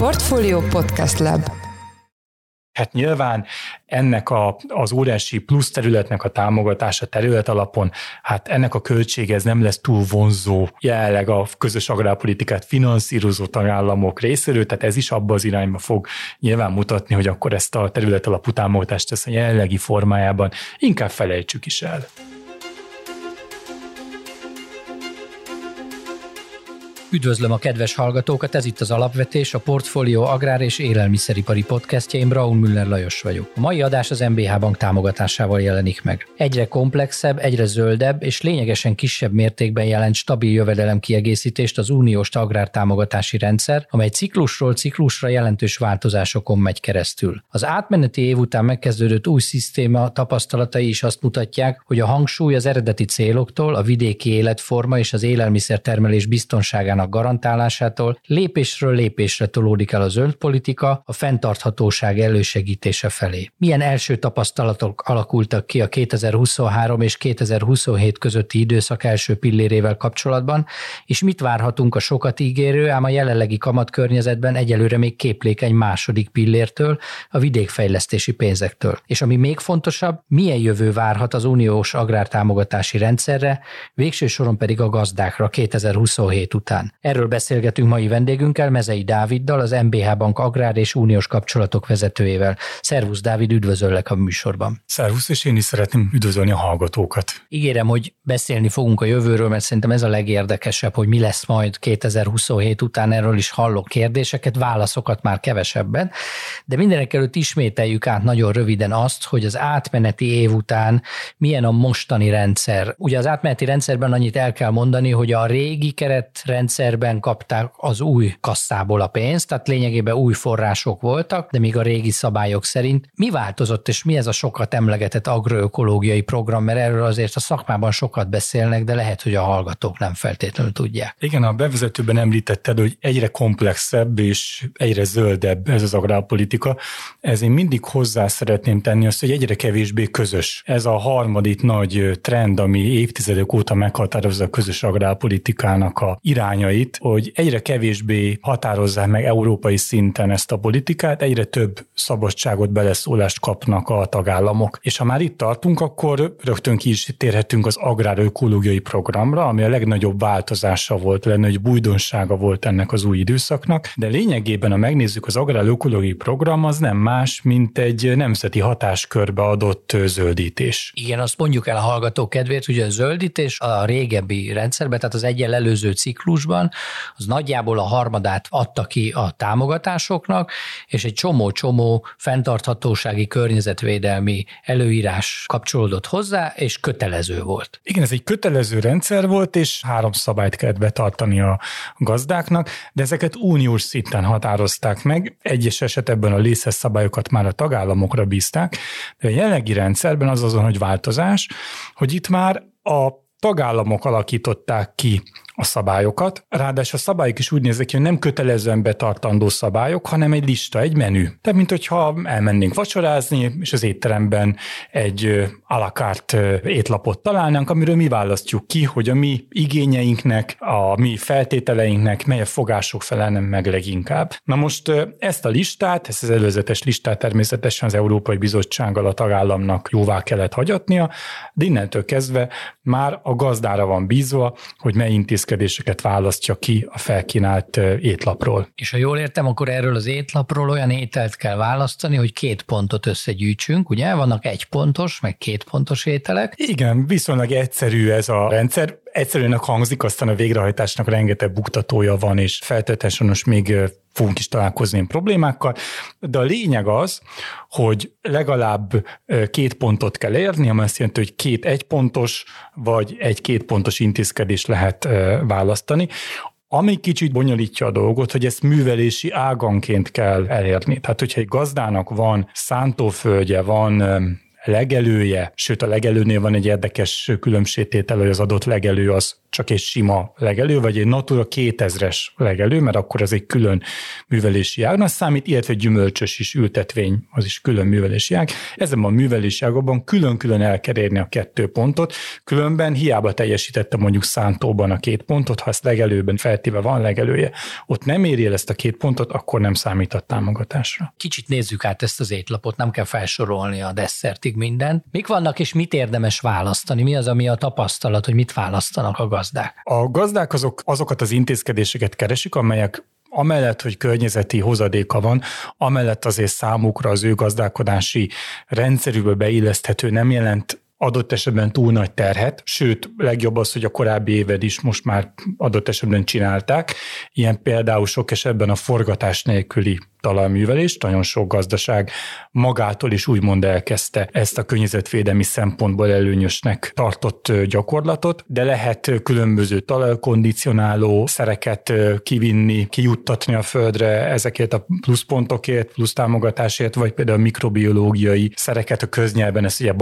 Portfolio Podcast Lab Hát nyilván ennek a, az óriási plusz területnek a támogatása terület alapon, hát ennek a költsége ez nem lesz túl vonzó jelenleg a közös agrárpolitikát finanszírozó tagállamok részéről, tehát ez is abba az irányba fog nyilván mutatni, hogy akkor ezt a terület alapú támogatást ezt a jelenlegi formájában inkább felejtsük is el. Üdvözlöm a kedves hallgatókat, ez itt az Alapvetés, a Portfolio Agrár és Élelmiszeripari podcastja, én Braun Müller Lajos vagyok. A mai adás az MBH Bank támogatásával jelenik meg. Egyre komplexebb, egyre zöldebb és lényegesen kisebb mértékben jelent stabil jövedelem kiegészítést az uniós agrártámogatási rendszer, amely ciklusról ciklusra jelentős változásokon megy keresztül. Az átmeneti év után megkezdődött új szisztéma tapasztalatai is azt mutatják, hogy a hangsúly az eredeti céloktól, a vidéki életforma és az élelmiszertermelés biztonságának biztonságának garantálásától lépésről lépésre tolódik el a zöld politika a fenntarthatóság elősegítése felé. Milyen első tapasztalatok alakultak ki a 2023 és 2027 közötti időszak első pillérével kapcsolatban, és mit várhatunk a sokat ígérő, ám a jelenlegi kamatkörnyezetben egyelőre még képlékeny második pillértől, a vidékfejlesztési pénzektől. És ami még fontosabb, milyen jövő várhat az uniós agrártámogatási rendszerre, végső soron pedig a gazdákra 2027 után. Erről beszélgetünk mai vendégünkkel, Mezei Dáviddal, az MBH Bank Agrár és Uniós kapcsolatok vezetőjével. Szervusz Dávid, üdvözöllek a műsorban. Szervusz, és én is szeretném üdvözölni a hallgatókat. Ígérem, hogy beszélni fogunk a jövőről, mert szerintem ez a legérdekesebb, hogy mi lesz majd 2027 után, erről is hallok kérdéseket, válaszokat már kevesebben, de mindenek előtt ismételjük át nagyon röviden azt, hogy az átmeneti év után milyen a mostani rendszer. Ugye az átmeneti rendszerben annyit el kell mondani, hogy a régi keretrendszer rendszerben kapták az új kasszából a pénzt, tehát lényegében új források voltak, de még a régi szabályok szerint. Mi változott, és mi ez a sokat emlegetett agroökológiai program, mert erről azért a szakmában sokat beszélnek, de lehet, hogy a hallgatók nem feltétlenül tudják. Igen, a bevezetőben említetted, hogy egyre komplexebb és egyre zöldebb ez az agrárpolitika. Ez én mindig hozzá szeretném tenni azt, hogy egyre kevésbé közös. Ez a harmadik nagy trend, ami évtizedek óta meghatározza a közös agrárpolitikának a iránya céljait, hogy egyre kevésbé határozzák meg európai szinten ezt a politikát, egyre több szabadságot, beleszólást kapnak a tagállamok. És ha már itt tartunk, akkor rögtön ki is térhetünk az agrárökológiai programra, ami a legnagyobb változása volt, a legnagyobb újdonsága volt ennek az új időszaknak, de lényegében, ha megnézzük az agrárökológiai program, az nem más, mint egy nemzeti hatáskörbe adott zöldítés. Igen, azt mondjuk el a hallgató kedvéért, hogy a zöldítés a régebbi rendszerben, tehát az egyen előző ciklusban van, az nagyjából a harmadát adta ki a támogatásoknak, és egy csomó-csomó fenntarthatósági környezetvédelmi előírás kapcsolódott hozzá, és kötelező volt. Igen, ez egy kötelező rendszer volt, és három szabályt kellett betartani a gazdáknak, de ezeket uniós szinten határozták meg. Egyes esetekben a lészes szabályokat már a tagállamokra bízták, de a jelenlegi rendszerben az azon, hogy változás, hogy itt már a tagállamok alakították ki a szabályokat. Ráadásul a szabályok is úgy néznek ki, hogy nem kötelezően betartandó szabályok, hanem egy lista, egy menü. Tehát, mint hogyha elmennénk vacsorázni, és az étteremben egy alakárt étlapot találnánk, amiről mi választjuk ki, hogy a mi igényeinknek, a mi feltételeinknek mely a fogások felelnek meg leginkább. Na most ezt a listát, ezt az előzetes listát természetesen az Európai Bizottsággal a tagállamnak jóvá kellett hagyatnia, de innentől kezdve már a gazdára van bízva, hogy mely intézkedés intézkedéseket választja ki a felkínált étlapról. És ha jól értem, akkor erről az étlapról olyan ételt kell választani, hogy két pontot összegyűjtsünk, ugye? Vannak egy pontos, meg két pontos ételek. Igen, viszonylag egyszerű ez a rendszer. Egyszerűnek hangzik, aztán a végrehajtásnak rengeteg buktatója van, és feltétlenül most még fogunk is találkozni problémákkal, de a lényeg az, hogy legalább két pontot kell érni, ami azt jelenti, hogy két egypontos vagy egy kétpontos intézkedést lehet választani. Ami kicsit bonyolítja a dolgot, hogy ezt művelési áganként kell elérni. Tehát, hogyha egy gazdának van szántóföldje, van legelője, sőt a legelőnél van egy érdekes különbségtétel, hogy az adott legelő az csak egy sima legelő, vagy egy Natura 2000-es legelő, mert akkor ez egy külön művelési ágnak számít, illetve gyümölcsös is ültetvény, az is külön művelési ág. Ezen a művelési ágokban külön-külön el kell érni a kettő pontot, különben hiába teljesítette mondjuk szántóban a két pontot, ha ezt legelőben feltéve van legelője, ott nem éri el ezt a két pontot, akkor nem számít a támogatásra. Kicsit nézzük át ezt az étlapot, nem kell felsorolni a desszertig mindent. Mik vannak és mit érdemes választani? Mi az, ami a tapasztalat, hogy mit választanak a gazdák? A gazdák azok, azokat az intézkedéseket keresik, amelyek amellett, hogy környezeti hozadéka van, amellett azért számukra az ő gazdálkodási rendszerükbe beilleszthető nem jelent adott esetben túl nagy terhet, sőt, legjobb az, hogy a korábbi éved is most már adott esetben csinálták. Ilyen például sok esetben a forgatás nélküli talajművelést, nagyon sok gazdaság magától is úgymond elkezdte ezt a környezetvédelmi szempontból előnyösnek tartott gyakorlatot, de lehet különböző talajkondicionáló szereket kivinni, kijuttatni a földre ezeket a pluszpontokért, plusz támogatásért, vagy például mikrobiológiai szereket a köznyelven ezt ugye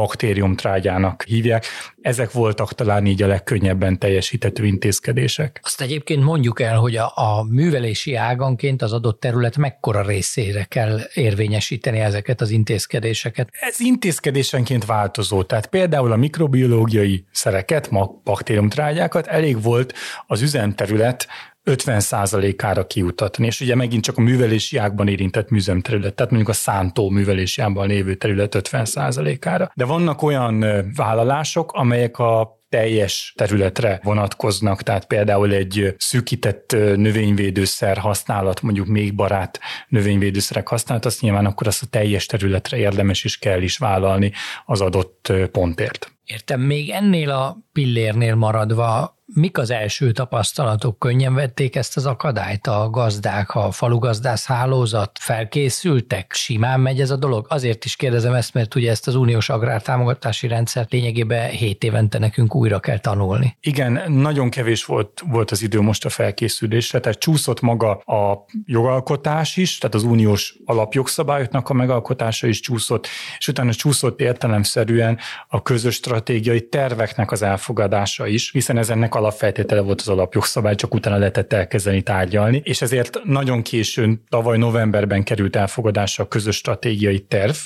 baktériumtrágyának hívják. Ezek voltak talán így a legkönnyebben teljesíthető intézkedések. Azt egyébként mondjuk el, hogy a, a művelési áganként az adott terület mekkora részére kell érvényesíteni ezeket az intézkedéseket? Ez intézkedésenként változó. Tehát például a mikrobiológiai szereket, baktériumtrágyákat elég volt az üzemterület 50%-ára kiutatni, és ugye megint csak a művelési ágban érintett műzemterület, tehát mondjuk a szántó művelési ágban lévő terület 50%-ára. De vannak olyan vállalások, amelyek a teljes területre vonatkoznak, tehát például egy szűkített növényvédőszer használat, mondjuk még barát növényvédőszerek használat, azt nyilván akkor azt a teljes területre érdemes is kell is vállalni az adott pontért. Értem, még ennél a pillérnél maradva mik az első tapasztalatok? Könnyen vették ezt az akadályt a gazdák, a falugazdász hálózat felkészültek? Simán megy ez a dolog? Azért is kérdezem ezt, mert ugye ezt az uniós agrártámogatási rendszert lényegében 7 évente nekünk újra kell tanulni. Igen, nagyon kevés volt, volt az idő most a felkészülésre, tehát csúszott maga a jogalkotás is, tehát az uniós alapjogszabályoknak a megalkotása is csúszott, és utána csúszott értelemszerűen a közös stratégiai terveknek az elfogadása is, hiszen ez ennek alapfeltétele volt az alapjogszabály, csak utána lehetett elkezdeni tárgyalni, és ezért nagyon későn, tavaly novemberben került elfogadásra a közös stratégiai terv,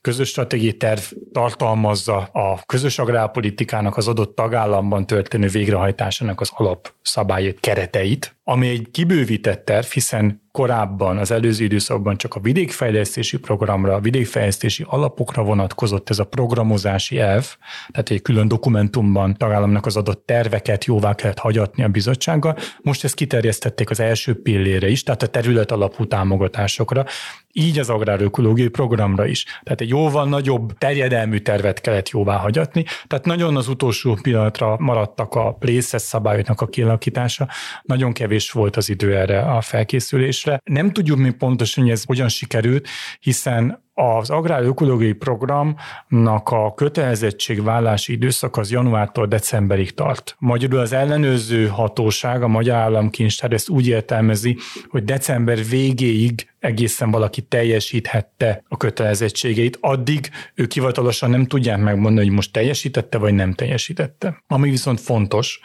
közös stratégiai terv tartalmazza a közös agrárpolitikának az adott tagállamban történő végrehajtásának az alapszabályait, kereteit, ami egy kibővített terv, hiszen korábban, az előző időszakban csak a vidékfejlesztési programra, a vidékfejlesztési alapokra vonatkozott ez a programozási elv, tehát egy külön dokumentumban tagállamnak az adott terveket jóvá kellett hagyatni a bizottsággal. Most ezt kiterjesztették az első pillére is, tehát a terület alapú támogatásokra, így az agrárökológiai programra is. Tehát egy jóval nagyobb terjedelmű tervet kellett jóvá hagyatni, tehát nagyon az utolsó pillanatra maradtak a részes szabályoknak a kialakítása, nagyon kevés volt az idő erre a felkészülésre. Nem tudjuk mi pontosan, hogy ez hogyan sikerült, hiszen az agrárökológiai programnak a kötelezettségvállási időszak az januártól decemberig tart. Magyarul az ellenőrző hatóság, a Magyar Államkincstár ezt úgy értelmezi, hogy december végéig egészen valaki teljesíthette a kötelezettségeit, addig ők hivatalosan nem tudják megmondani, hogy most teljesítette vagy nem teljesítette. Ami viszont fontos,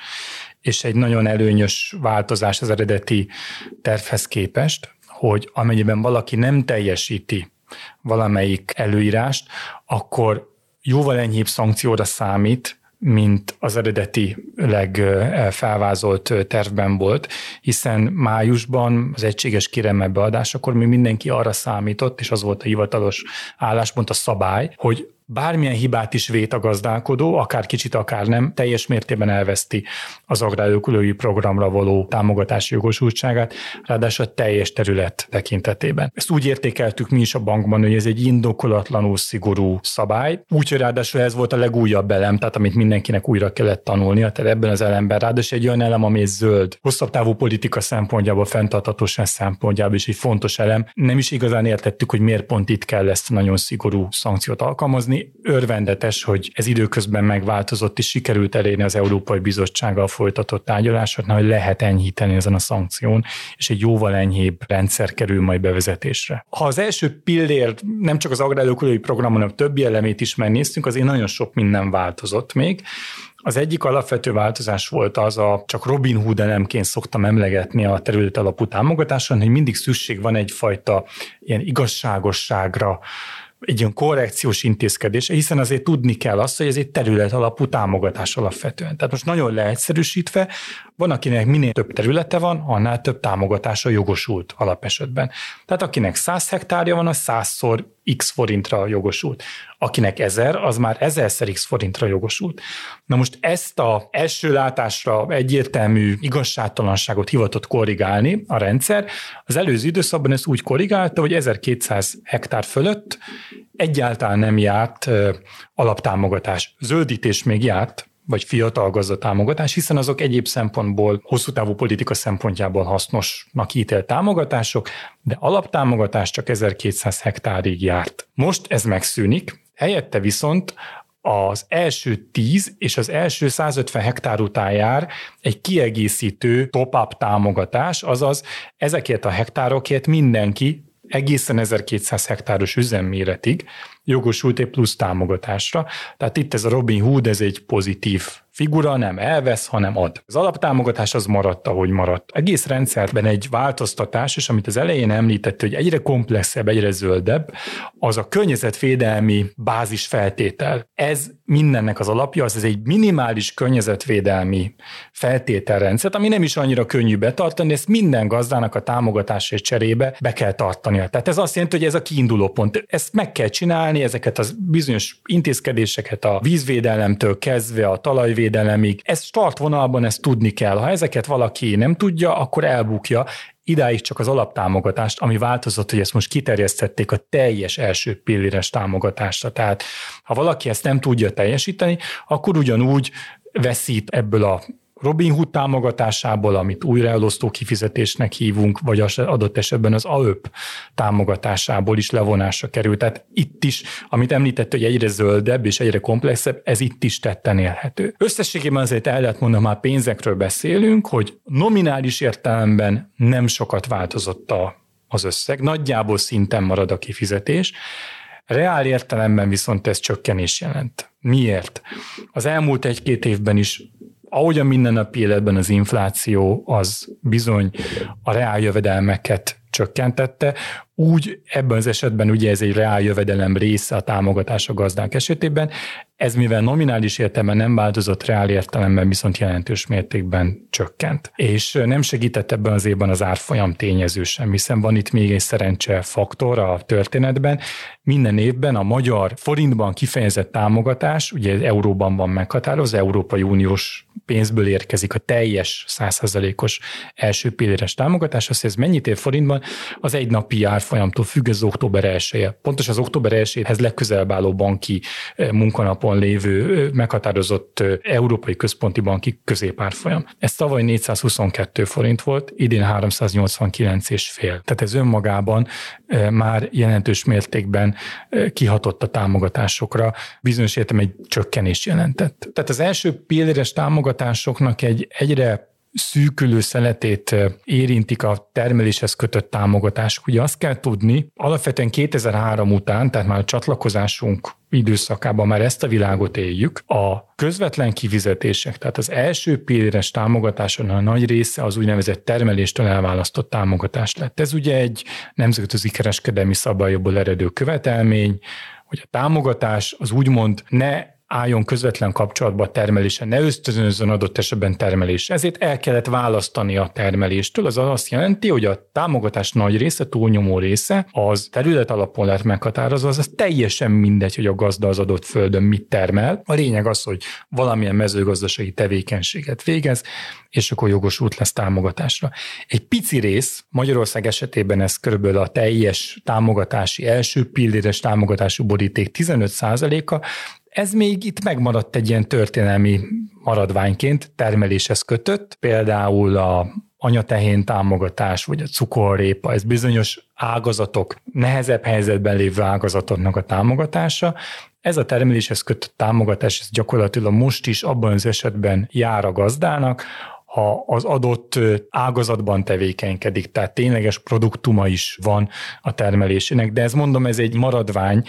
és egy nagyon előnyös változás az eredeti tervhez képest, hogy amennyiben valaki nem teljesíti valamelyik előírást, akkor jóval enyhébb szankcióra számít, mint az eredetileg felvázolt tervben volt, hiszen májusban az egységes kérelme beadásakor mi mindenki arra számított, és az volt a hivatalos álláspont, a szabály, hogy bármilyen hibát is vét a gazdálkodó, akár kicsit, akár nem, teljes mértékben elveszti az agrárökológiai programra való támogatási jogosultságát, ráadásul a teljes terület tekintetében. Ezt úgy értékeltük mi is a bankban, hogy ez egy indokolatlanul szigorú szabály, úgyhogy ráadásul ez volt a legújabb elem, tehát amit mindenkinek újra kellett tanulnia, tehát ebben az elemben ráadásul egy olyan elem, ami zöld, hosszabb távú politika szempontjából, fenntartatóság szempontjából is egy fontos elem. Nem is igazán értettük, hogy miért pont itt kell ezt nagyon szigorú szankciót alkalmazni, örvendetes, hogy ez időközben megváltozott, és sikerült elérni az Európai Bizottsággal folytatott tárgyalásoknál, hogy lehet enyhíteni ezen a szankción, és egy jóval enyhébb rendszer kerül majd bevezetésre. Ha az első pillér nem csak az agrárökológiai programon, hanem többi elemét is megnéztünk, azért nagyon sok minden változott még. Az egyik alapvető változás volt az a, csak Robin Hood elemként szoktam emlegetni a terület alapú támogatáson, hogy mindig szükség van egyfajta ilyen igazságosságra, egy olyan korrekciós intézkedés, hiszen azért tudni kell azt, hogy ez egy terület alapú támogatás alapvetően. Tehát most nagyon leegyszerűsítve, van, akinek minél több területe van, annál több támogatása jogosult alapesetben. Tehát akinek 100 hektárja van, az 100-szor x forintra jogosult. Akinek 1000, az már 1000-szer x forintra jogosult. Na most ezt a első látásra egyértelmű igazságtalanságot hivatott korrigálni a rendszer. Az előző időszakban ezt úgy korrigálta, hogy 1200 hektár fölött egyáltalán nem járt alaptámogatás. Zöldítés még járt, vagy fiatal gazdatámogatás, hiszen azok egyéb szempontból, hosszú távú politika szempontjából hasznosnak ítélt támogatások, de alaptámogatás csak 1200 hektárig járt. Most ez megszűnik, helyette viszont az első 10 és az első 150 hektár után jár egy kiegészítő top-up támogatás, azaz ezekért a hektárokért mindenki egészen 1200 hektáros üzemméretig jogosult egy plusz támogatásra. Tehát itt ez a Robin Hood, ez egy pozitív figura, nem elvesz, hanem ad. Az alaptámogatás az maradt, ahogy maradt. Egész rendszerben egy változtatás, és amit az elején említett, hogy egyre komplexebb, egyre zöldebb, az a környezetvédelmi bázis feltétel. Ez mindennek az alapja, az ez egy minimális környezetvédelmi feltételrendszer, ami nem is annyira könnyű betartani, ezt minden gazdának a támogatásért cserébe be kell tartania. Tehát ez azt jelenti, hogy ez a kiinduló pont. Ezt meg kell csinálni, ezeket a bizonyos intézkedéseket a vízvédelemtől kezdve a talajvédelemig. Ez startvonalban ezt tudni kell. Ha ezeket valaki nem tudja, akkor elbukja idáig csak az alaptámogatást, ami változott, hogy ezt most kiterjesztették a teljes első pilléres támogatásra. Tehát ha valaki ezt nem tudja teljesíteni, akkor ugyanúgy veszít ebből a Robin Hood támogatásából, amit újraelosztó kifizetésnek hívunk, vagy az adott esetben az AÖP támogatásából is levonásra került. Tehát itt is, amit említett, hogy egyre zöldebb és egyre komplexebb, ez itt is tetten élhető. Összességében azért el lehet mondani, már pénzekről beszélünk, hogy nominális értelemben nem sokat változott a, az összeg, nagyjából szinten marad a kifizetés, Reál értelemben viszont ez csökkenés jelent. Miért? Az elmúlt egy-két évben is ahogy a mindennapi életben az infláció az bizony a reál jövedelmeket csökkentette, úgy ebben az esetben ugye ez egy reál jövedelem része a támogatás a gazdák esetében, ez mivel nominális értelemben nem változott, reál értelemben viszont jelentős mértékben csökkent. És nem segített ebben az évben az árfolyam tényező sem, hiszen van itt még egy szerencse faktor a történetben. Minden évben a magyar forintban kifejezett támogatás, ugye euróban van meghatározva, Európai Uniós pénzből érkezik a teljes 100%-os első pilléres támogatás, azt ez mennyit ér forintban, az egy napi árfolyamtól függ, az október 1 -e. Pontos az október 1 legközelebb álló banki eh, munkanapon lévő meghatározott Európai Központi Banki középárfolyam. Ez tavaly 422 forint volt, idén 389 és fél. Tehát ez önmagában már jelentős mértékben kihatott a támogatásokra, bizonyos értem egy csökkenés jelentett. Tehát az első pilléres támogatásoknak egy egyre szűkülő szeletét érintik a termeléshez kötött támogatások. Ugye azt kell tudni, alapvetően 2003 után, tehát már a csatlakozásunk időszakában már ezt a világot éljük, a közvetlen kifizetések, tehát az első pilléres támogatáson a nagy része az úgynevezett termeléstől elválasztott támogatás lett. Ez ugye egy nemzetközi kereskedelmi szabályokból eredő követelmény, hogy a támogatás az úgymond ne álljon közvetlen kapcsolatba a termelése, ne ösztönözzön adott esetben termelés. Ezért el kellett választani a termeléstől. Az azt jelenti, hogy a támogatás nagy része, túlnyomó része, az terület alapon lett meghatározva, az, az teljesen mindegy, hogy a gazda az adott földön mit termel. A lényeg az, hogy valamilyen mezőgazdasági tevékenységet végez, és akkor jogosult lesz támogatásra. Egy pici rész, Magyarország esetében ez körülbelül a teljes támogatási, első pilléres támogatású boríték 15%-a, ez még itt megmaradt egy ilyen történelmi maradványként, termeléshez kötött, például a anyatehén támogatás, vagy a cukorrépa, ez bizonyos ágazatok, nehezebb helyzetben lévő ágazatoknak a támogatása. Ez a termeléshez kötött támogatás ez gyakorlatilag most is abban az esetben jár a gazdának, ha az adott ágazatban tevékenykedik, tehát tényleges produktuma is van a termelésének, de ez mondom, ez egy maradvány,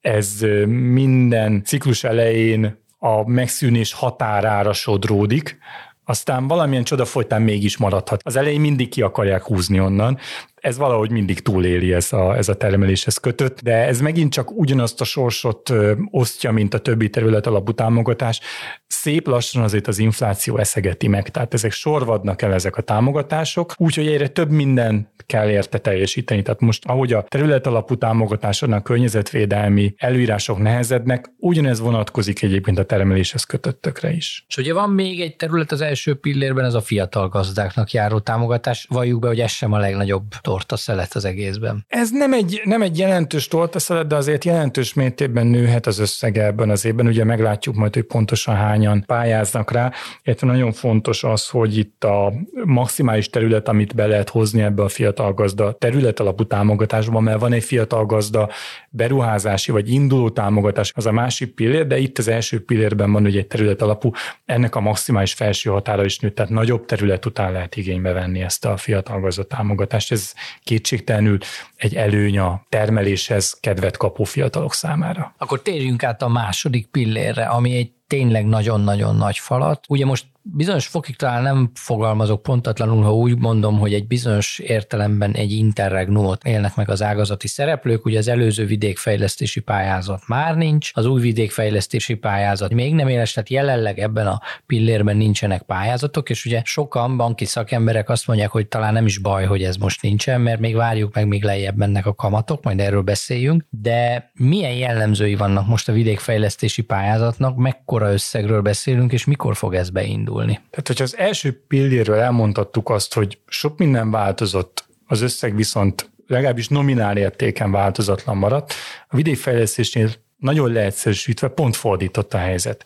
ez minden ciklus elején a megszűnés határára sodródik, aztán valamilyen csoda folytán mégis maradhat. Az elején mindig ki akarják húzni onnan, ez valahogy mindig túléli ez a, ez a termeléshez kötött, de ez megint csak ugyanazt a sorsot osztja, mint a többi terület alapú támogatás. Szép lassan azért az infláció eszegeti meg, tehát ezek sorvadnak el ezek a támogatások, úgyhogy egyre több minden kell érte teljesíteni. Tehát most, ahogy a terület alapú támogatásoknak környezetvédelmi előírások nehezednek, ugyanez vonatkozik egyébként a termeléshez kötöttökre is. És ugye van még egy terület az első pillérben, ez a fiatal gazdáknak járó támogatás. Valljuk be, hogy ez sem a legnagyobb tortaszelet az egészben. Ez nem egy, nem egy jelentős tortaszelet, de azért jelentős mértékben nőhet az összege ebben az évben. Ugye meglátjuk majd, hogy pontosan hányan pályáznak rá. Illetve nagyon fontos az, hogy itt a maximális terület, amit be lehet hozni ebbe a fiatal gazda terület alapú támogatásban, mert van egy fiatal gazda beruházási vagy induló támogatás, az a másik pillér, de itt az első pillérben van ugye egy terület alapú, ennek a maximális felső határa is nőtt, tehát nagyobb terület után lehet igénybe venni ezt a fiatal gazda támogatást. Ez kétségtelenül egy előny a termeléshez kedvet kapó fiatalok számára. Akkor térjünk át a második pillérre, ami egy tényleg nagyon-nagyon nagy falat. Ugye most bizonyos fokig talán nem fogalmazok pontatlanul, ha úgy mondom, hogy egy bizonyos értelemben egy interregnumot élnek meg az ágazati szereplők. Ugye az előző vidékfejlesztési pályázat már nincs, az új vidékfejlesztési pályázat még nem éles, tehát jelenleg ebben a pillérben nincsenek pályázatok, és ugye sokan banki szakemberek azt mondják, hogy talán nem is baj, hogy ez most nincsen, mert még várjuk meg, még lejjebb mennek a kamatok, majd erről beszéljünk, de milyen jellemzői vannak most a vidékfejlesztési pályázatnak, mekkora összegről beszélünk, és mikor fog ez beindulni? Indulni. Tehát, hogyha az első pillérről elmondhattuk azt, hogy sok minden változott, az összeg viszont legalábbis nominál értéken változatlan maradt, a vidékfejlesztésnél nagyon leegyszerűsítve pont fordított a helyzet.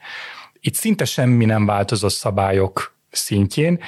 Itt szinte semmi nem változott szabályok szintjén,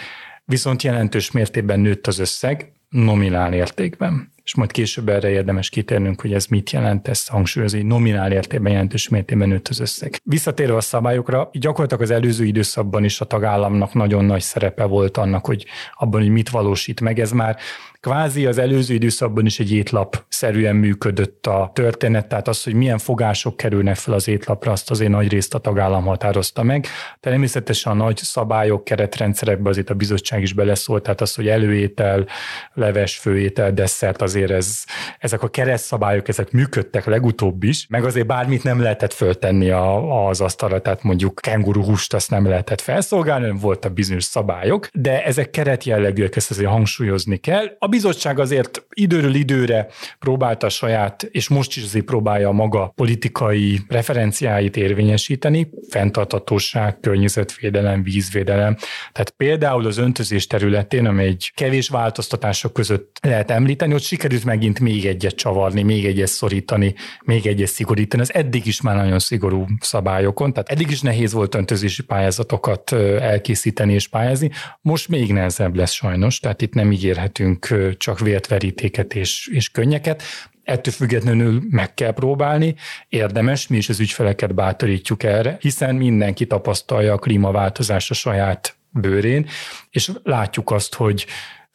viszont jelentős mértékben nőtt az összeg nominál értékben és majd később erre érdemes kitérnünk, hogy ez mit jelent, ezt hangsúlyozni, nominál értékben jelentős mértékben nőtt az összeg. Visszatérve a szabályokra, gyakorlatilag az előző időszakban is a tagállamnak nagyon nagy szerepe volt annak, hogy abban, hogy mit valósít meg. Ez már kvázi az előző időszakban is egy étlap szerűen működött a történet, tehát az, hogy milyen fogások kerülnek fel az étlapra, azt azért nagy részt a tagállam határozta meg. Természetesen a nagy szabályok, keretrendszerekbe azért a bizottság is beleszólt, tehát az, hogy előétel, leves, főétel, desszert, azért ez, ezek a keresztszabályok, ezek működtek legutóbb is, meg azért bármit nem lehetett föltenni a, az asztalra, tehát mondjuk kenguru húst azt nem lehetett felszolgálni, nem voltak bizonyos szabályok, de ezek keretjellegűek, ezt azért hangsúlyozni kell. A bizottság azért időről időre próbálta saját, és most is azért próbálja a maga politikai referenciáit érvényesíteni, fenntartatóság, környezetvédelem, vízvédelem. Tehát például az öntözés területén, amely egy kevés változtatások között lehet említeni, hogy sikerült megint még egyet csavarni, még egyet szorítani, még egyet szigorítani. Az eddig is már nagyon szigorú szabályokon, tehát eddig is nehéz volt öntözési pályázatokat elkészíteni és pályázni, most még nehezebb lesz sajnos, tehát itt nem ígérhetünk csak vértverítéket és, és könnyeket, ettől függetlenül meg kell próbálni, érdemes, mi is az ügyfeleket bátorítjuk erre, hiszen mindenki tapasztalja a klímaváltozást a saját bőrén, és látjuk azt, hogy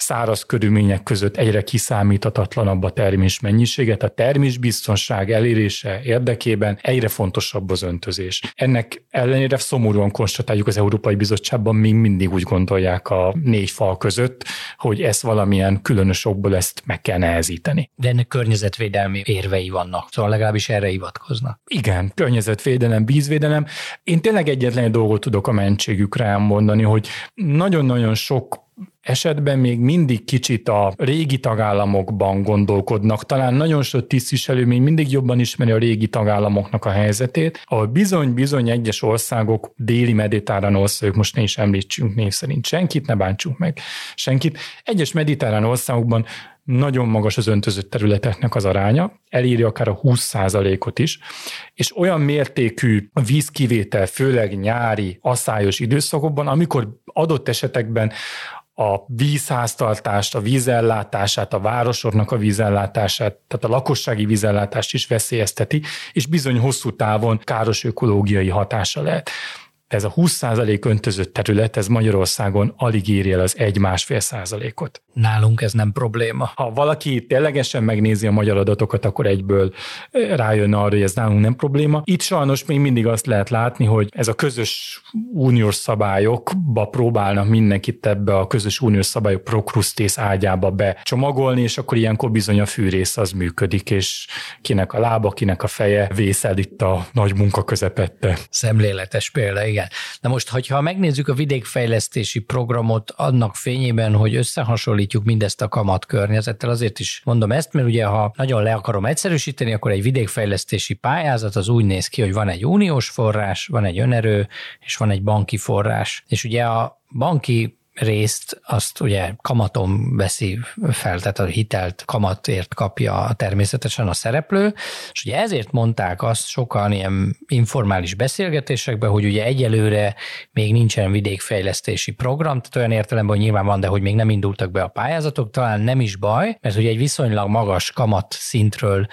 száraz körülmények között egyre kiszámítatatlanabb a termés mennyisége, a termésbiztonság elérése érdekében egyre fontosabb az öntözés. Ennek ellenére szomorúan konstatáljuk az Európai Bizottságban, még mindig úgy gondolják a négy fal között, hogy ezt valamilyen különös okból ezt meg kell nehezíteni. De ennek környezetvédelmi érvei vannak, szóval legalábbis erre hivatkoznak. Igen, környezetvédelem, vízvédelem. Én tényleg egyetlen egy dolgot tudok a mentségükre elmondani, hogy nagyon-nagyon sok esetben még mindig kicsit a régi tagállamokban gondolkodnak. Talán nagyon sok tisztviselő még mindig jobban ismeri a régi tagállamoknak a helyzetét, ahol bizony-bizony egyes országok, déli mediterrán országok, most ne is említsünk név szerint senkit, ne bántsunk meg senkit. Egyes mediterrán országokban nagyon magas az öntözött területeknek az aránya, eléri akár a 20%-ot is, és olyan mértékű vízkivétel, főleg nyári, asszályos időszakokban, amikor adott esetekben a vízháztartást, a vízellátását, a városoknak a vízellátását, tehát a lakossági vízellátást is veszélyezteti, és bizony hosszú távon káros ökológiai hatása lehet. De ez a 20% öntözött terület, ez Magyarországon alig éri el az 1-1,5 százalékot. Nálunk ez nem probléma. Ha valaki ténylegesen megnézi a magyar adatokat, akkor egyből rájön arra, hogy ez nálunk nem probléma. Itt sajnos még mindig azt lehet látni, hogy ez a közös uniós szabályokba próbálnak mindenkit ebbe a közös uniós szabályok prokrusztész ágyába becsomagolni, és akkor ilyenkor bizony a fűrész az működik, és kinek a lába, kinek a feje vészel itt a nagy munka közepette. Szemléletes példa, igen. Na most, hogyha megnézzük a vidékfejlesztési programot annak fényében, hogy összehasonlítjuk mindezt a kamat környezettel, azért is mondom ezt, mert ugye ha nagyon le akarom egyszerűsíteni, akkor egy vidékfejlesztési pályázat az úgy néz ki, hogy van egy uniós forrás, van egy önerő, és van egy banki forrás. És ugye a banki részt azt ugye kamaton veszi fel, tehát a hitelt kamatért kapja természetesen a szereplő, és ugye ezért mondták azt sokan ilyen informális beszélgetésekben, hogy ugye egyelőre még nincsen vidékfejlesztési program, tehát olyan értelemben, hogy nyilván van, de hogy még nem indultak be a pályázatok, talán nem is baj, mert ugye egy viszonylag magas kamat szintről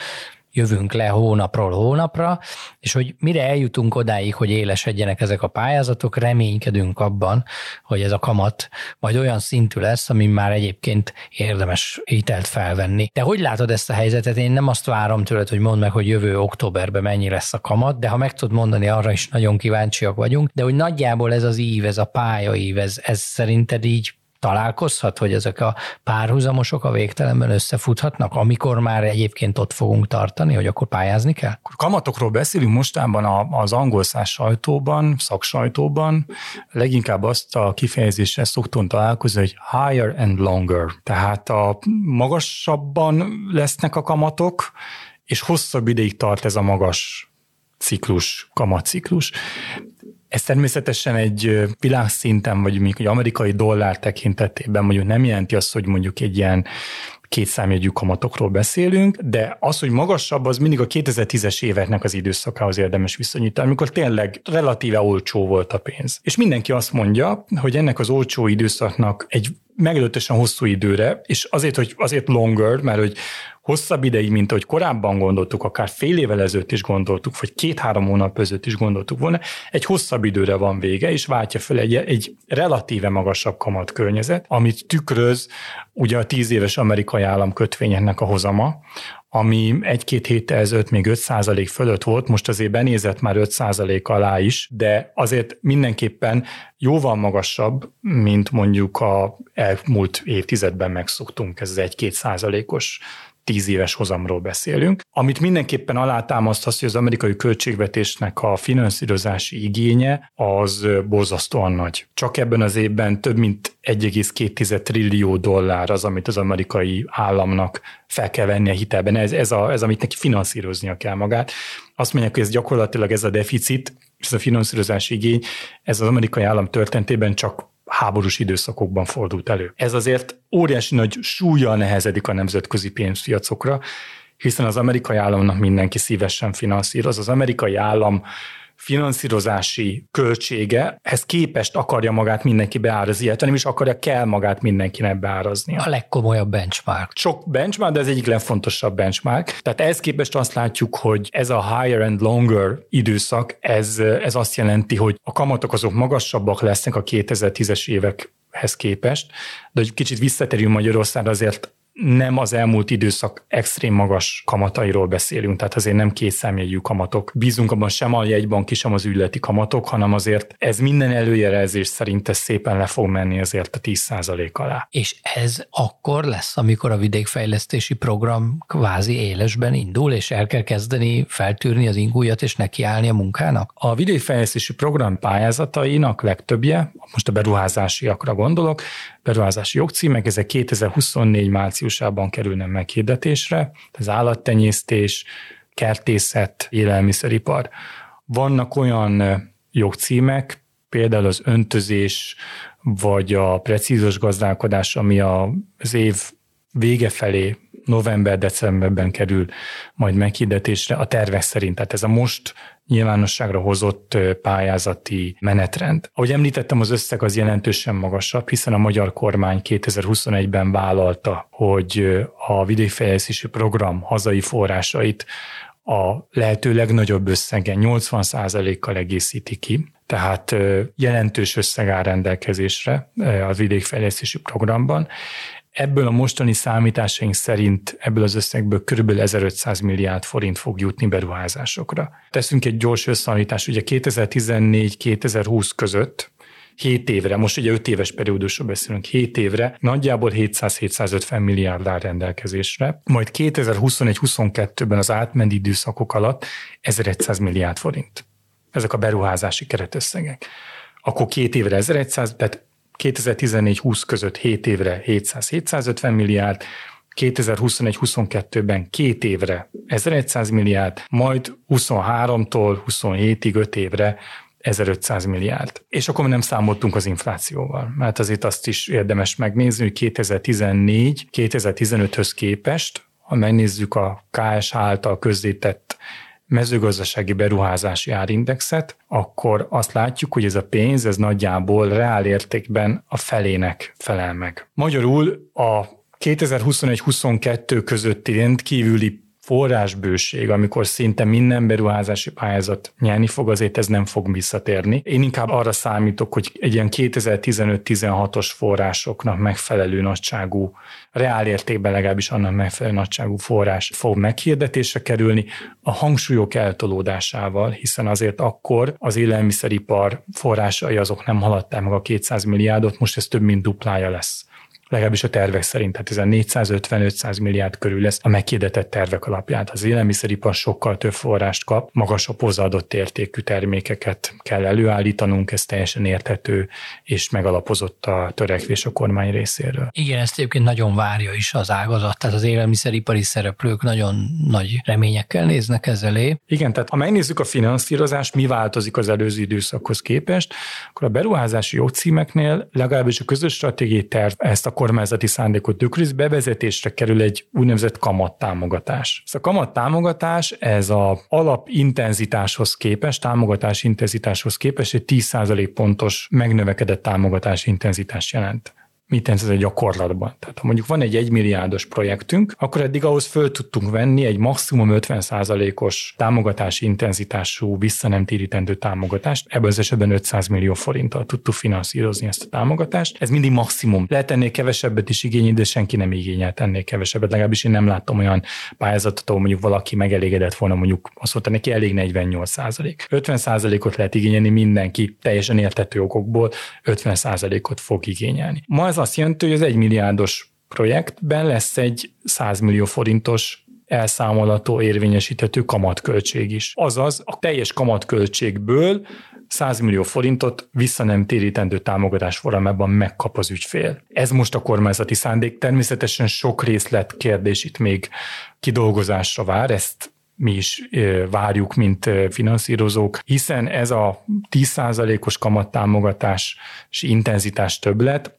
jövünk le hónapról hónapra, és hogy mire eljutunk odáig, hogy élesedjenek ezek a pályázatok, reménykedünk abban, hogy ez a kamat majd olyan szintű lesz, ami már egyébként érdemes hitelt felvenni. De hogy látod ezt a helyzetet? Én nem azt várom tőled, hogy mondd meg, hogy jövő októberben mennyi lesz a kamat, de ha meg tudod mondani, arra is nagyon kíváncsiak vagyunk, de hogy nagyjából ez az ív, ez a pályaív, ez, ez szerinted így találkozhat, hogy ezek a párhuzamosok a végtelenben összefuthatnak, amikor már egyébként ott fogunk tartani, hogy akkor pályázni kell? Kamatokról beszélünk mostában az angol száz sajtóban, szaksajtóban, leginkább azt a kifejezéssel szoktunk találkozni, hogy higher and longer, tehát a magasabban lesznek a kamatok, és hosszabb ideig tart ez a magas ciklus, kamatciklus. Ez természetesen egy világszinten, vagy mondjuk egy amerikai dollár tekintetében mondjuk nem jelenti azt, hogy mondjuk egy ilyen két számjegyű kamatokról beszélünk, de az, hogy magasabb, az mindig a 2010-es éveknek az időszakához érdemes viszonyítani, amikor tényleg relatíve olcsó volt a pénz. És mindenki azt mondja, hogy ennek az olcsó időszaknak egy meglehetősen hosszú időre, és azért, hogy azért longer, mert hogy hosszabb ideig, mint ahogy korábban gondoltuk, akár fél évvel ezelőtt is gondoltuk, vagy két-három hónap között is gondoltuk volna, egy hosszabb időre van vége, és váltja fel egy, egy relatíve magasabb kamat környezet, amit tükröz ugye a tíz éves amerikai állam kötvényeknek a hozama, ami egy-két héttel ezelőtt még 5% fölött volt, most azért benézett már 5% alá is, de azért mindenképpen jóval magasabb, mint mondjuk a elmúlt évtizedben megszoktunk, ez 1-2 százalékos tíz éves hozamról beszélünk. Amit mindenképpen alátámaszt az, hogy az amerikai költségvetésnek a finanszírozási igénye az borzasztóan nagy. Csak ebben az évben több mint 1,2 trillió dollár az, amit az amerikai államnak fel kell venni a hitelben. Ez, ez, a, ez amit neki finanszíroznia kell magát. Azt mondják, hogy ez gyakorlatilag ez a deficit, ez a finanszírozási igény, ez az amerikai állam történetében csak háborús időszakokban fordult elő. Ez azért óriási nagy súlya nehezedik a nemzetközi pénzpiacokra, hiszen az amerikai államnak mindenki szívesen finanszíroz. Az amerikai állam finanszírozási költsége, ez képest akarja magát mindenki beárazni, illetve nem is akarja, kell magát mindenkinek beárazni. A legkomolyabb benchmark. Sok benchmark, de ez egyik legfontosabb benchmark. Tehát ehhez képest azt látjuk, hogy ez a higher and longer időszak, ez, ez azt jelenti, hogy a kamatok azok magasabbak lesznek a 2010-es évekhez képest, de hogy kicsit visszaterül Magyarországra, azért nem az elmúlt időszak extrém magas kamatairól beszélünk, tehát azért nem kétszámjegyű kamatok. Bízunk abban sem a jegybanki, sem az ügyleti kamatok, hanem azért ez minden előjelezés szerint ez szépen le fog menni azért a 10% alá. És ez akkor lesz, amikor a vidékfejlesztési program kvázi élesben indul, és el kell kezdeni feltűrni az ingújat, és nekiállni a munkának? A vidékfejlesztési program pályázatainak legtöbbje, most a beruházásiakra gondolok, beruházási jogcímek, ezek 2024 márciusában kerülnek meghirdetésre, az állattenyésztés, kertészet, élelmiszeripar. Vannak olyan jogcímek, például az öntözés, vagy a precízos gazdálkodás, ami az év vége felé november-decemberben kerül majd meghirdetésre a tervek szerint. Tehát ez a most nyilvánosságra hozott pályázati menetrend. Ahogy említettem, az összeg az jelentősen magasabb, hiszen a magyar kormány 2021-ben vállalta, hogy a vidékfejlesztési program hazai forrásait a lehető legnagyobb összegen 80%-kal egészíti ki, tehát jelentős összeg áll rendelkezésre a vidékfejlesztési programban. Ebből a mostani számításaink szerint ebből az összegből kb. 1500 milliárd forint fog jutni beruházásokra. Teszünk egy gyors összehasonlítást, ugye 2014-2020 között 7 évre, most ugye 5 éves periódusról beszélünk, 7 évre nagyjából 700-750 milliárd áll rendelkezésre, majd 2021-22-ben az átmeneti időszakok alatt 1100 milliárd forint. Ezek a beruházási keretösszegek. Akkor két évre 1100, tehát 2014-20 között 7 évre 700-750 milliárd, 2021-22-ben két évre 1100 milliárd, majd 23-tól 27-ig 5 évre 1500 milliárd. És akkor nem számoltunk az inflációval, mert azért azt is érdemes megnézni, hogy 2014-2015-höz képest, ha megnézzük a KSH által közzétett mezőgazdasági beruházási árindexet, akkor azt látjuk, hogy ez a pénz, ez nagyjából reál értékben a felének felel meg. Magyarul a 2021-22 közötti rendkívüli forrásbőség, amikor szinte minden beruházási pályázat nyerni fog, azért ez nem fog visszatérni. Én inkább arra számítok, hogy egy ilyen 2015-16-os forrásoknak megfelelő nagyságú, reál értékben legalábbis annak megfelelő nagyságú forrás fog meghirdetésre kerülni a hangsúlyok eltolódásával, hiszen azért akkor az élelmiszeripar forrásai azok nem haladták meg a 200 milliárdot, most ez több mint duplája lesz legalábbis a tervek szerint, tehát ez a 450-500 milliárd körül lesz a meghirdetett tervek alapján. Az élelmiszeripar sokkal több forrást kap, magasabb hozzáadott értékű termékeket kell előállítanunk, ez teljesen érthető és megalapozott a törekvés a kormány részéről. Igen, ezt egyébként nagyon várja is az ágazat, tehát az élelmiszeripari szereplők nagyon nagy reményekkel néznek ezzel elé. Igen, tehát ha megnézzük a finanszírozást, mi változik az előző időszakhoz képest, akkor a beruházási jogcímeknél legalábbis a közös stratégiai terv ezt a kormányzati szándékot tükröz, bevezetésre kerül egy úgynevezett kamattámogatás. Ez a kamattámogatás, ez a alapintenzitáshoz képest, támogatás intenzitáshoz képest egy 10% pontos megnövekedett támogatás intenzitást jelent mit jelent ez gyakorlatban. Tehát ha mondjuk van egy egymilliárdos projektünk, akkor eddig ahhoz föl tudtunk venni egy maximum 50%-os támogatási intenzitású vissza nem térítendő támogatást. Ebben az esetben 500 millió forinttal tudtuk finanszírozni ezt a támogatást. Ez mindig maximum. Lehet ennél kevesebbet is igényelni, de senki nem igényelt ennél kevesebbet. Legalábbis én nem láttam olyan pályázatot, ahol mondjuk valaki megelégedett volna, mondjuk azt mondta neki elég 48 százalék. 50 százalékot lehet igényelni mindenki, teljesen értető okokból 50 százalékot fog igényelni. Ma ez azt jelenti, hogy az egymilliárdos projektben lesz egy 100 millió forintos elszámolható, érvényesíthető kamatköltség is. Azaz a teljes kamatköltségből 100 millió forintot vissza nem térítendő támogatás formában megkap az ügyfél. Ez most a kormányzati szándék. Természetesen sok részlet kérdés itt még kidolgozásra vár, ezt mi is várjuk, mint finanszírozók, hiszen ez a 10%-os kamattámogatás és intenzitás többlet,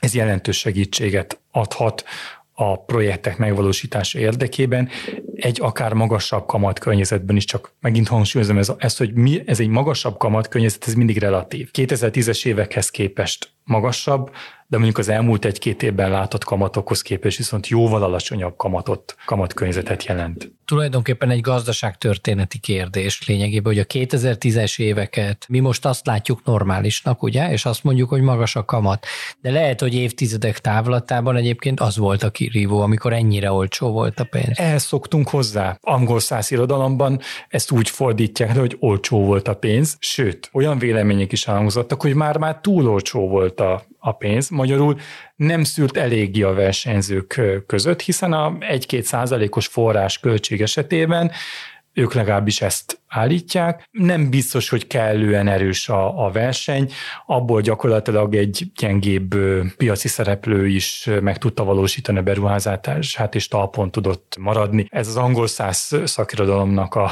ez jelentős segítséget adhat a projektek megvalósítása érdekében, egy akár magasabb kamatkörnyezetben is, csak megint hangsúlyozom ez, ez, hogy mi, ez egy magasabb kamatkörnyezet, ez mindig relatív. 2010-es évekhez képest magasabb, de mondjuk az elmúlt egy-két évben látott kamatokhoz képest viszont jóval alacsonyabb kamatot, kamatkörnyezetet jelent. Tulajdonképpen egy gazdaságtörténeti kérdés lényegében, hogy a 2010-es éveket mi most azt látjuk normálisnak, ugye, és azt mondjuk, hogy magas a kamat. De lehet, hogy évtizedek távlatában egyébként az volt a kirívó, amikor ennyire olcsó volt a pénz. Ehhez szoktunk hozzá. Angol száz irodalomban ezt úgy fordítják, hogy olcsó volt a pénz, sőt, olyan vélemények is elhangzottak, hogy már-már túl olcsó volt a, a pénz. Magyarul nem szűrt eléggé a versenyzők között, hiszen a 1-2 százalékos forrás költség esetében ők legalábbis ezt állítják. Nem biztos, hogy kellően erős a, a verseny, abból gyakorlatilag egy gyengébb piaci szereplő is meg tudta valósítani a beruházását, és talpon tudott maradni. Ez az angol száz szakirodalomnak a,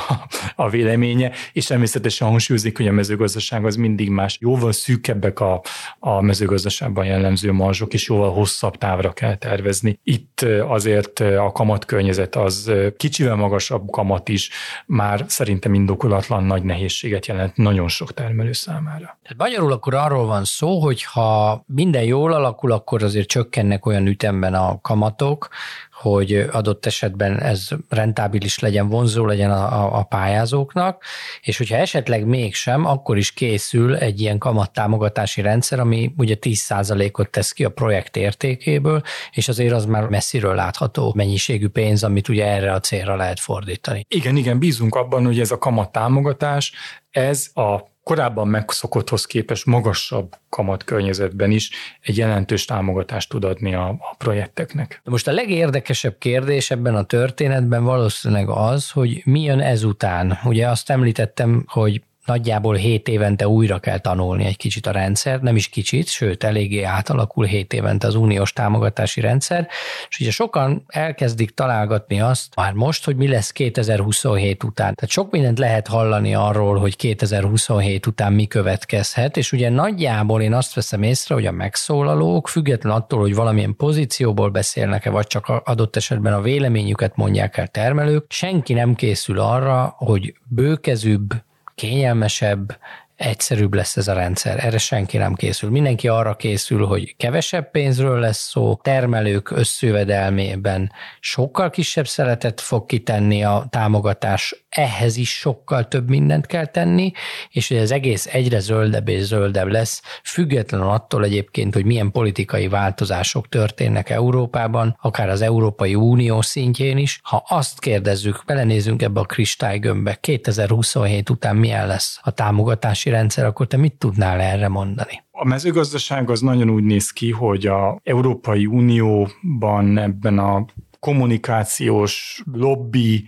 a véleménye, és természetesen hangsúlyozik, hogy a mezőgazdaság az mindig más, jóval szűkebbek a, a mezőgazdaságban jellemző marzsok, és jóval hosszabb távra kell tervezni. Itt azért a kamatkörnyezet az kicsivel magasabb kamat is, már szerintem indokolatlan nagy nehézséget jelent nagyon sok termelő számára. Tehát magyarul akkor arról van szó, hogy ha minden jól alakul, akkor azért csökkennek olyan ütemben a kamatok, hogy adott esetben ez rentábilis legyen, vonzó legyen a, a, pályázóknak, és hogyha esetleg mégsem, akkor is készül egy ilyen kamattámogatási rendszer, ami ugye 10%-ot tesz ki a projekt értékéből, és azért az már messziről látható mennyiségű pénz, amit ugye erre a célra lehet fordítani. Igen, igen, bízunk abban, hogy ez a kamattámogatás, ez a korábban megszokotthoz képest magasabb kamat környezetben is egy jelentős támogatást tud adni a, a projekteknek. Most a legérdekesebb kérdés ebben a történetben valószínűleg az, hogy mi jön ezután. Ugye azt említettem, hogy nagyjából 7 évente újra kell tanulni egy kicsit a rendszer, nem is kicsit, sőt eléggé átalakul 7 évente az uniós támogatási rendszer, és ugye sokan elkezdik találgatni azt már most, hogy mi lesz 2027 után. Tehát sok mindent lehet hallani arról, hogy 2027 után mi következhet, és ugye nagyjából én azt veszem észre, hogy a megszólalók, független attól, hogy valamilyen pozícióból beszélnek-e, vagy csak adott esetben a véleményüket mondják el termelők, senki nem készül arra, hogy bőkezűbb, kényelmesebb, egyszerűbb lesz ez a rendszer. Erre senki nem készül. Mindenki arra készül, hogy kevesebb pénzről lesz szó, termelők összjövedelmében sokkal kisebb szeretet fog kitenni a támogatás, ehhez is sokkal több mindent kell tenni, és hogy az egész egyre zöldebb és zöldebb lesz, függetlenül attól egyébként, hogy milyen politikai változások történnek Európában, akár az Európai Unió szintjén is. Ha azt kérdezzük, belenézünk ebbe a kristálygömbbe, 2027 után milyen lesz a támogatás oktatási rendszer, akkor te mit tudnál erre mondani? A mezőgazdaság az nagyon úgy néz ki, hogy a Európai Unióban ebben a kommunikációs lobby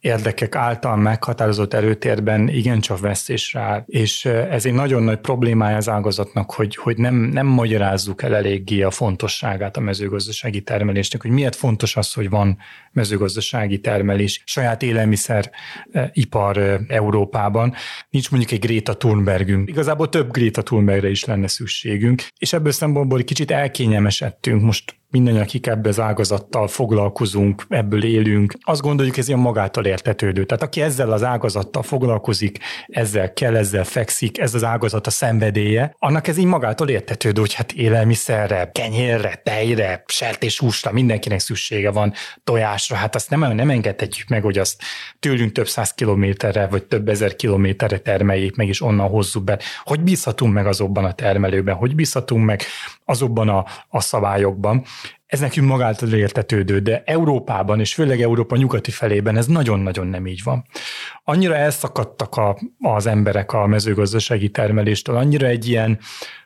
érdekek által meghatározott erőtérben igencsak vesztésre áll. És ez egy nagyon nagy problémája az ágazatnak, hogy, hogy nem, nem magyarázzuk el eléggé a fontosságát a mezőgazdasági termelésnek, hogy miért fontos az, hogy van mezőgazdasági termelés, saját élelmiszer ipar Európában. Nincs mondjuk egy Greta Thunbergünk. Igazából több Greta Thunbergre is lenne szükségünk, és ebből szempontból kicsit elkényelmesedtünk. Most minden, akik ebbe az ágazattal foglalkozunk, ebből élünk, azt gondoljuk, ez ilyen magától értetődő. Tehát aki ezzel az ágazattal foglalkozik, ezzel kell, ezzel fekszik, ez az ágazat a szenvedélye, annak ez így magától értetődő, hogy hát élelmiszerre, kenyérre, tejre, sertéshúsra, mindenkinek szüksége van, tojásra, hát azt nem, nem engedhetjük meg, hogy azt tőlünk több száz kilométerre, vagy több ezer kilométerre termeljék meg, és onnan hozzuk be. Hogy bízhatunk meg azokban a termelőben, hogy bízhatunk meg azokban a, a szabályokban. Ez nekünk magától értetődő, de Európában, és főleg Európa nyugati felében ez nagyon-nagyon nem így van. Annyira elszakadtak a, az emberek a mezőgazdasági termeléstől, annyira egy ilyen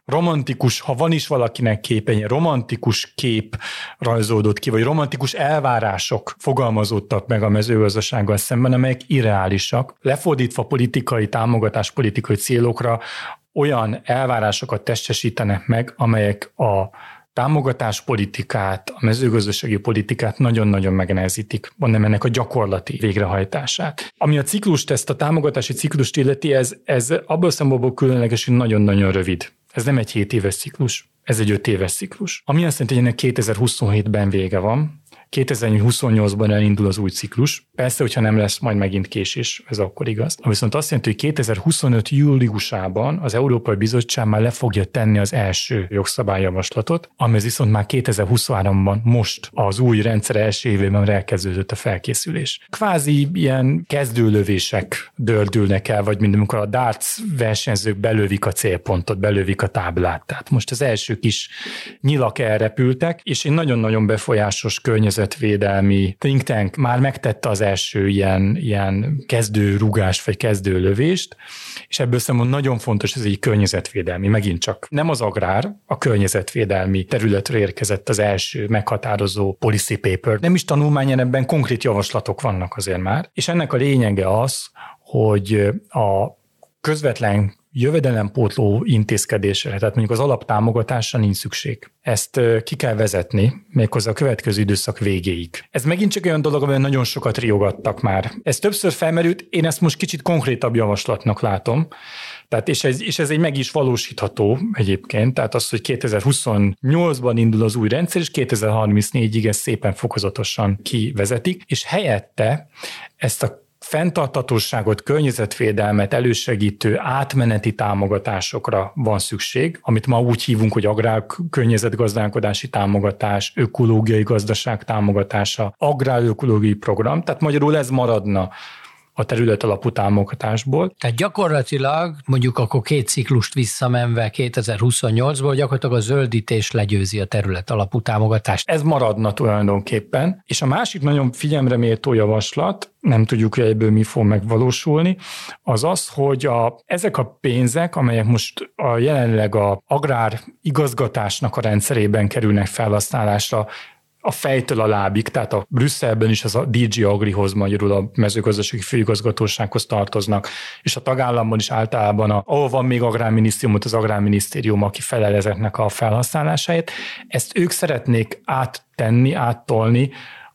romantikus, ha van is valakinek kép, egy romantikus kép rajzódott ki, vagy romantikus elvárások fogalmazódtak meg a mezőgazdasággal szemben, amelyek irreálisak. Lefordítva politikai támogatás, politikai célokra olyan elvárásokat testesítenek meg, amelyek a támogatáspolitikát, a mezőgazdasági politikát nagyon-nagyon megnehezítik, mondom ennek a gyakorlati végrehajtását. Ami a ciklust, ezt a támogatási ciklust illeti, ez, ez abból szempontból különleges, hogy nagyon-nagyon rövid. Ez nem egy 7 éves ciklus, ez egy 5 éves ciklus. Ami azt jelenti, hogy ennek 2027-ben vége van, 2028-ban elindul az új ciklus. Persze, hogyha nem lesz majd megint késés, ez akkor igaz. Viszont azt jelenti, hogy 2025. júliusában az Európai Bizottság már le fogja tenni az első jogszabályjavaslatot, amely viszont már 2023-ban most az új rendszer első évében elkezdődött a felkészülés. Kvázi ilyen kezdőlövések dördülnek el, vagy mint amikor a darts versenyzők belövik a célpontot, belövik a táblát. Tehát most az első kis nyilak elrepültek, és egy nagyon-nagyon befolyásos környezet környezetvédelmi think tank már megtette az első ilyen, ilyen kezdő rugást, vagy kezdő lövést, és ebből szempontból nagyon fontos ez egy környezetvédelmi, megint csak nem az agrár, a környezetvédelmi területre érkezett az első meghatározó policy paper. Nem is tanulmányon ebben konkrét javaslatok vannak azért már, és ennek a lényege az, hogy a közvetlen jövedelempótló intézkedésre, tehát mondjuk az alaptámogatásra nincs szükség. Ezt ki kell vezetni, méghozzá a következő időszak végéig. Ez megint csak olyan dolog, amiben nagyon sokat riogattak már. Ez többször felmerült, én ezt most kicsit konkrétabb javaslatnak látom, tehát és, ez, és ez egy meg is valósítható egyébként, tehát az, hogy 2028-ban indul az új rendszer, és 2034-ig ezt szépen fokozatosan kivezetik, és helyette ezt a fenntartatóságot, környezetvédelmet elősegítő átmeneti támogatásokra van szükség, amit ma úgy hívunk, hogy agrár környezetgazdálkodási támogatás, ökológiai gazdaság támogatása, agrárökológiai program, tehát magyarul ez maradna a terület alapú támogatásból. Tehát gyakorlatilag mondjuk akkor két ciklust visszamenve 2028-ból gyakorlatilag a zöldítés legyőzi a terület alapú támogatást. Ez maradna tulajdonképpen. És a másik nagyon figyelmre méltó javaslat, nem tudjuk, hogy ebből mi fog megvalósulni, az az, hogy a, ezek a pénzek, amelyek most a jelenleg a agrár igazgatásnak a rendszerében kerülnek felhasználásra, a fejtől a lábig, tehát a Brüsszelben is az a DG Agrihoz, magyarul a mezőgazdasági főigazgatósághoz tartoznak, és a tagállamban is általában, a, ahol van még agrárminisztérium, az agrárminisztérium, aki felel ezeknek a felhasználásáért, ezt ők szeretnék áttenni, áttolni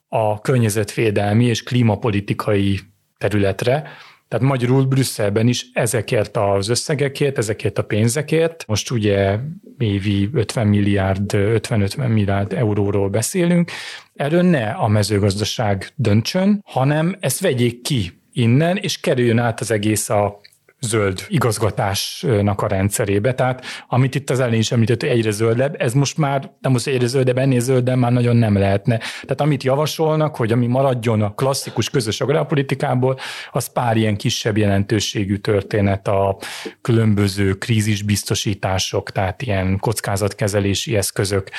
a környezetvédelmi és klímapolitikai területre, tehát magyarul Brüsszelben is ezekért az összegekért, ezekért a pénzekért, most ugye évi 50 milliárd, 50-50 milliárd euróról beszélünk, erről ne a mezőgazdaság döntsön, hanem ezt vegyék ki innen, és kerüljön át az egész a zöld igazgatásnak a rendszerébe. Tehát amit itt az elején is említett, hogy egyre zöldebb, ez most már nem most egyre zöldebb, ennél zöldebb már nagyon nem lehetne. Tehát amit javasolnak, hogy ami maradjon a klasszikus közös agrárpolitikából, az pár ilyen kisebb jelentőségű történet a különböző krízisbiztosítások, tehát ilyen kockázatkezelési eszközök,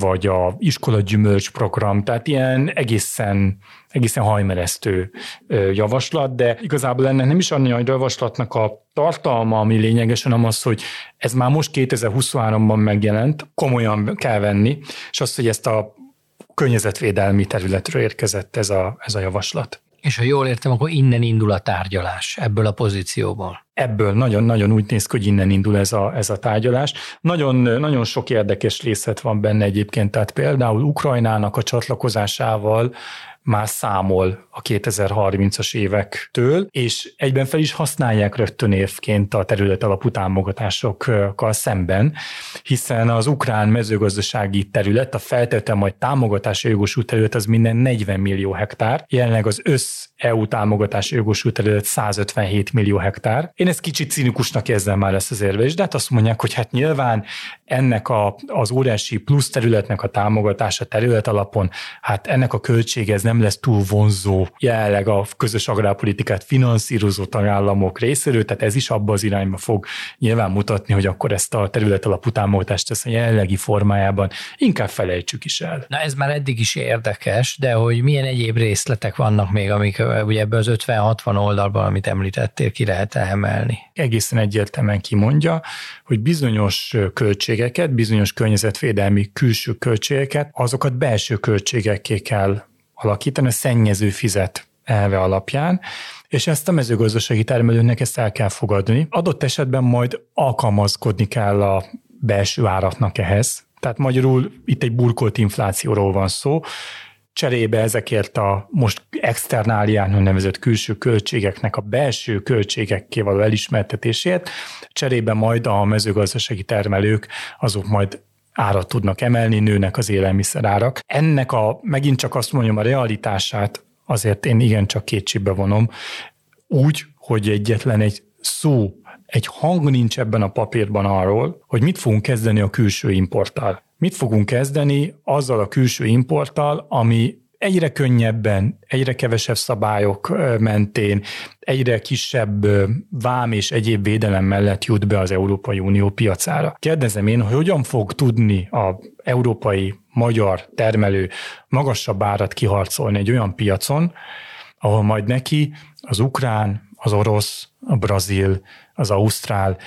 vagy a iskola gyümölcs program, tehát ilyen egészen, egészen hajmeresztő javaslat, de igazából ennek nem is annyi a javaslatnak a tartalma, ami lényegesen hanem az, hogy ez már most 2023-ban megjelent, komolyan kell venni, és az, hogy ezt a környezetvédelmi területről érkezett ez a, ez a javaslat. És ha jól értem, akkor innen indul a tárgyalás ebből a pozícióból. Ebből nagyon-nagyon úgy néz ki, hogy innen indul ez a, ez a tárgyalás. Nagyon, nagyon sok érdekes részlet van benne egyébként, tehát például Ukrajnának a csatlakozásával már számol a 2030-as évektől, és egyben fel is használják rögtön évként a terület alapú támogatásokkal szemben, hiszen az ukrán mezőgazdasági terület, a feltétlenül majd támogatási jogosult terület az minden 40 millió hektár, jelenleg az össz EU támogatási jogosult terület 157 millió hektár. Én ezt kicsit cinikusnak érzem már ezt az érvelést, de hát azt mondják, hogy hát nyilván ennek a, az óriási plusz területnek a támogatása terület alapon, hát ennek a költsége ez nem lesz túl vonzó jelenleg a közös agrárpolitikát finanszírozó tagállamok részéről, tehát ez is abba az irányba fog nyilván mutatni, hogy akkor ezt a terület alapú támogatást ezt a jelenlegi formájában inkább felejtsük is el. Na ez már eddig is érdekes, de hogy milyen egyéb részletek vannak még, amik ugye ebből az 50-60 oldalban, amit említettél, ki lehet emelni? Egészen egyértelműen kimondja, hogy bizonyos költségeket, bizonyos környezetvédelmi külső költségeket, azokat belső költségekké kell alakítani, a szennyező fizet elve alapján, és ezt a mezőgazdasági termelőnek ezt el kell fogadni. Adott esetben majd alkalmazkodni kell a belső áratnak ehhez. Tehát magyarul itt egy burkolt inflációról van szó, cserébe ezekért a most externáliának nevezett külső költségeknek a belső költségekké való elismertetését, cserébe majd a mezőgazdasági termelők azok majd árat tudnak emelni, nőnek az élelmiszerárak. Ennek a, megint csak azt mondjam, a realitását azért én igencsak kétségbe vonom, úgy, hogy egyetlen egy szó, egy hang nincs ebben a papírban arról, hogy mit fogunk kezdeni a külső importtal. Mit fogunk kezdeni azzal a külső importtal, ami egyre könnyebben, egyre kevesebb szabályok mentén, egyre kisebb vám és egyéb védelem mellett jut be az Európai Unió piacára. Kérdezem én, hogy hogyan fog tudni a európai magyar termelő magasabb árat kiharcolni egy olyan piacon, ahol majd neki az ukrán, az orosz, a brazil, az ausztrál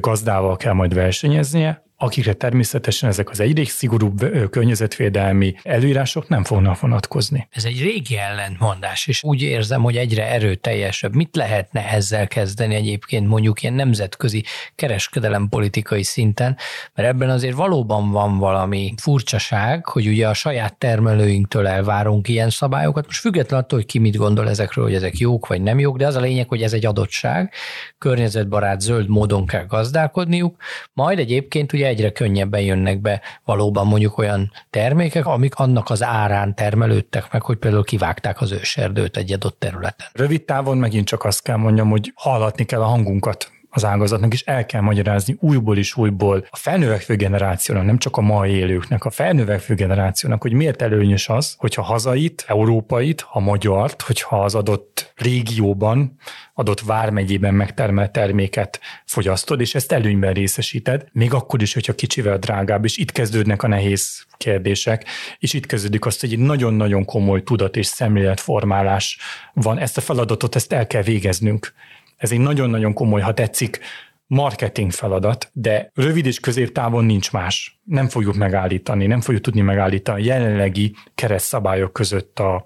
gazdával kell majd versenyeznie, akikre természetesen ezek az egyre szigorúbb környezetvédelmi előírások nem fognak vonatkozni. Ez egy régi ellentmondás, és úgy érzem, hogy egyre erőteljesebb. Mit lehetne ezzel kezdeni egyébként mondjuk ilyen nemzetközi kereskedelem politikai szinten, mert ebben azért valóban van valami furcsaság, hogy ugye a saját termelőinktől elvárunk ilyen szabályokat. Most függetlenül attól, hogy ki mit gondol ezekről, hogy ezek jók vagy nem jók, de az a lényeg, hogy ez egy adottság, környezetbarát, zöld módon kell gazdálkodniuk, majd egyébként ugye egyre könnyebben jönnek be valóban mondjuk olyan termékek, amik annak az árán termelődtek meg, hogy például kivágták az őserdőt egy adott területen. Rövid távon megint csak azt kell mondjam, hogy hallatni kell a hangunkat az ágazatnak, is el kell magyarázni újból és újból a felnövekvő generációnak, nem csak a mai élőknek, a felnövekvő generációnak, hogy miért előnyös az, hogyha hazait, európait, a magyart, hogyha az adott régióban, adott vármegyében megtermelt terméket fogyasztod, és ezt előnyben részesíted, még akkor is, hogyha kicsivel drágább, és itt kezdődnek a nehéz kérdések, és itt kezdődik azt, hogy egy nagyon-nagyon komoly tudat és szemléletformálás van. Ezt a feladatot, ezt el kell végeznünk. Ez egy nagyon-nagyon komoly, ha tetszik, marketing feladat, de rövid és középtávon nincs más. Nem fogjuk megállítani, nem fogjuk tudni megállítani a jelenlegi keresztszabályok között a,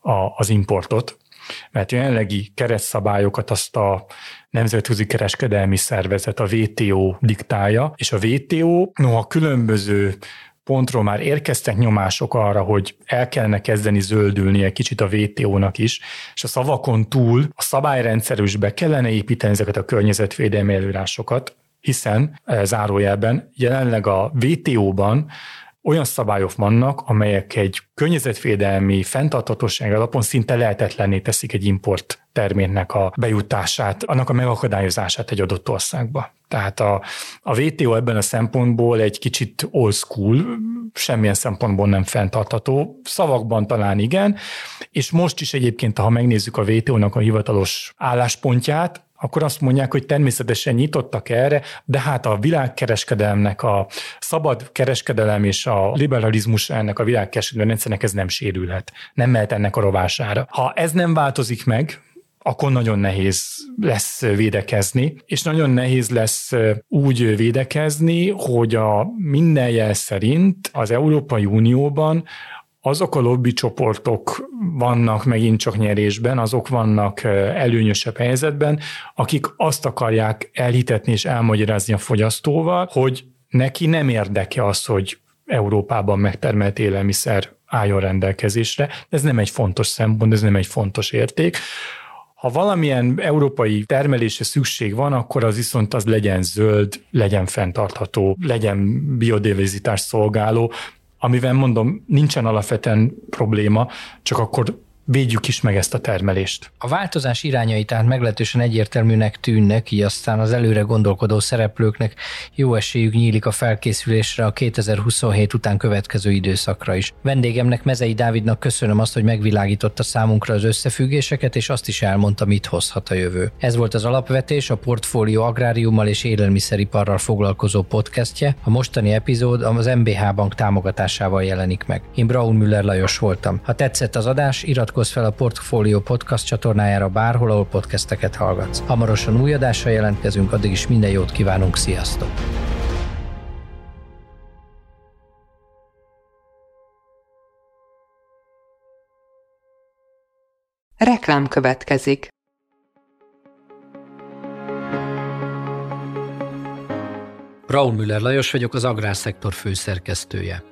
a, az importot, mert a jelenlegi keresztszabályokat azt a Nemzetközi Kereskedelmi Szervezet, a WTO diktálja, és a WTO, noha különböző pontról már érkeztek nyomások arra, hogy el kellene kezdeni zöldülni egy kicsit a WTO-nak is, és a szavakon túl a szabályrendszerűsbe kellene építeni ezeket a környezetvédelmi előírásokat, hiszen eh, zárójelben jelenleg a WTO-ban olyan szabályok vannak, amelyek egy környezetvédelmi fenntartatóság alapon szinte lehetetlenné teszik egy import terméknek a bejutását, annak a megakadályozását egy adott országba. Tehát a, a WTO ebben a szempontból egy kicsit old school, semmilyen szempontból nem fenntartható. Szavakban talán igen, és most is egyébként, ha megnézzük a WTO-nak a hivatalos álláspontját, akkor azt mondják, hogy természetesen nyitottak erre, de hát a világkereskedelemnek, a szabad kereskedelem és a liberalizmus ennek a világkereskedelmi rendszernek ez nem sérülhet. Nem mehet ennek a rovására. Ha ez nem változik meg, akkor nagyon nehéz lesz védekezni, és nagyon nehéz lesz úgy védekezni, hogy a minden jel szerint az Európai Unióban azok a lobby csoportok vannak megint csak nyerésben, azok vannak előnyösebb helyzetben, akik azt akarják elhitetni és elmagyarázni a fogyasztóval, hogy neki nem érdeke az, hogy Európában megtermelt élelmiszer álljon rendelkezésre. Ez nem egy fontos szempont, ez nem egy fontos érték. Ha valamilyen európai termelésre szükség van, akkor az viszont az legyen zöld, legyen fenntartható, legyen biodiverzitás szolgáló, amivel mondom, nincsen alapvetően probléma, csak akkor védjük is meg ezt a termelést. A változás irányai tehát meglehetősen egyértelműnek tűnnek, így aztán az előre gondolkodó szereplőknek jó esélyük nyílik a felkészülésre a 2027 után következő időszakra is. Vendégemnek Mezei Dávidnak köszönöm azt, hogy megvilágította számunkra az összefüggéseket, és azt is elmondta, mit hozhat a jövő. Ez volt az alapvetés, a portfólió agráriummal és élelmiszeriparral foglalkozó podcastje. A mostani epizód az MBH Bank támogatásával jelenik meg. Én Braun Müller Lajos voltam. Ha tetszett az adás, iratkozz iratkozz fel a Portfolio podcast csatornájára bárhol, ahol podcasteket hallgatsz. Hamarosan új adással jelentkezünk, addig is minden jót kívánunk, sziasztok! Reklám következik. Raúl Müller Lajos vagyok, az Agrárszektor főszerkesztője.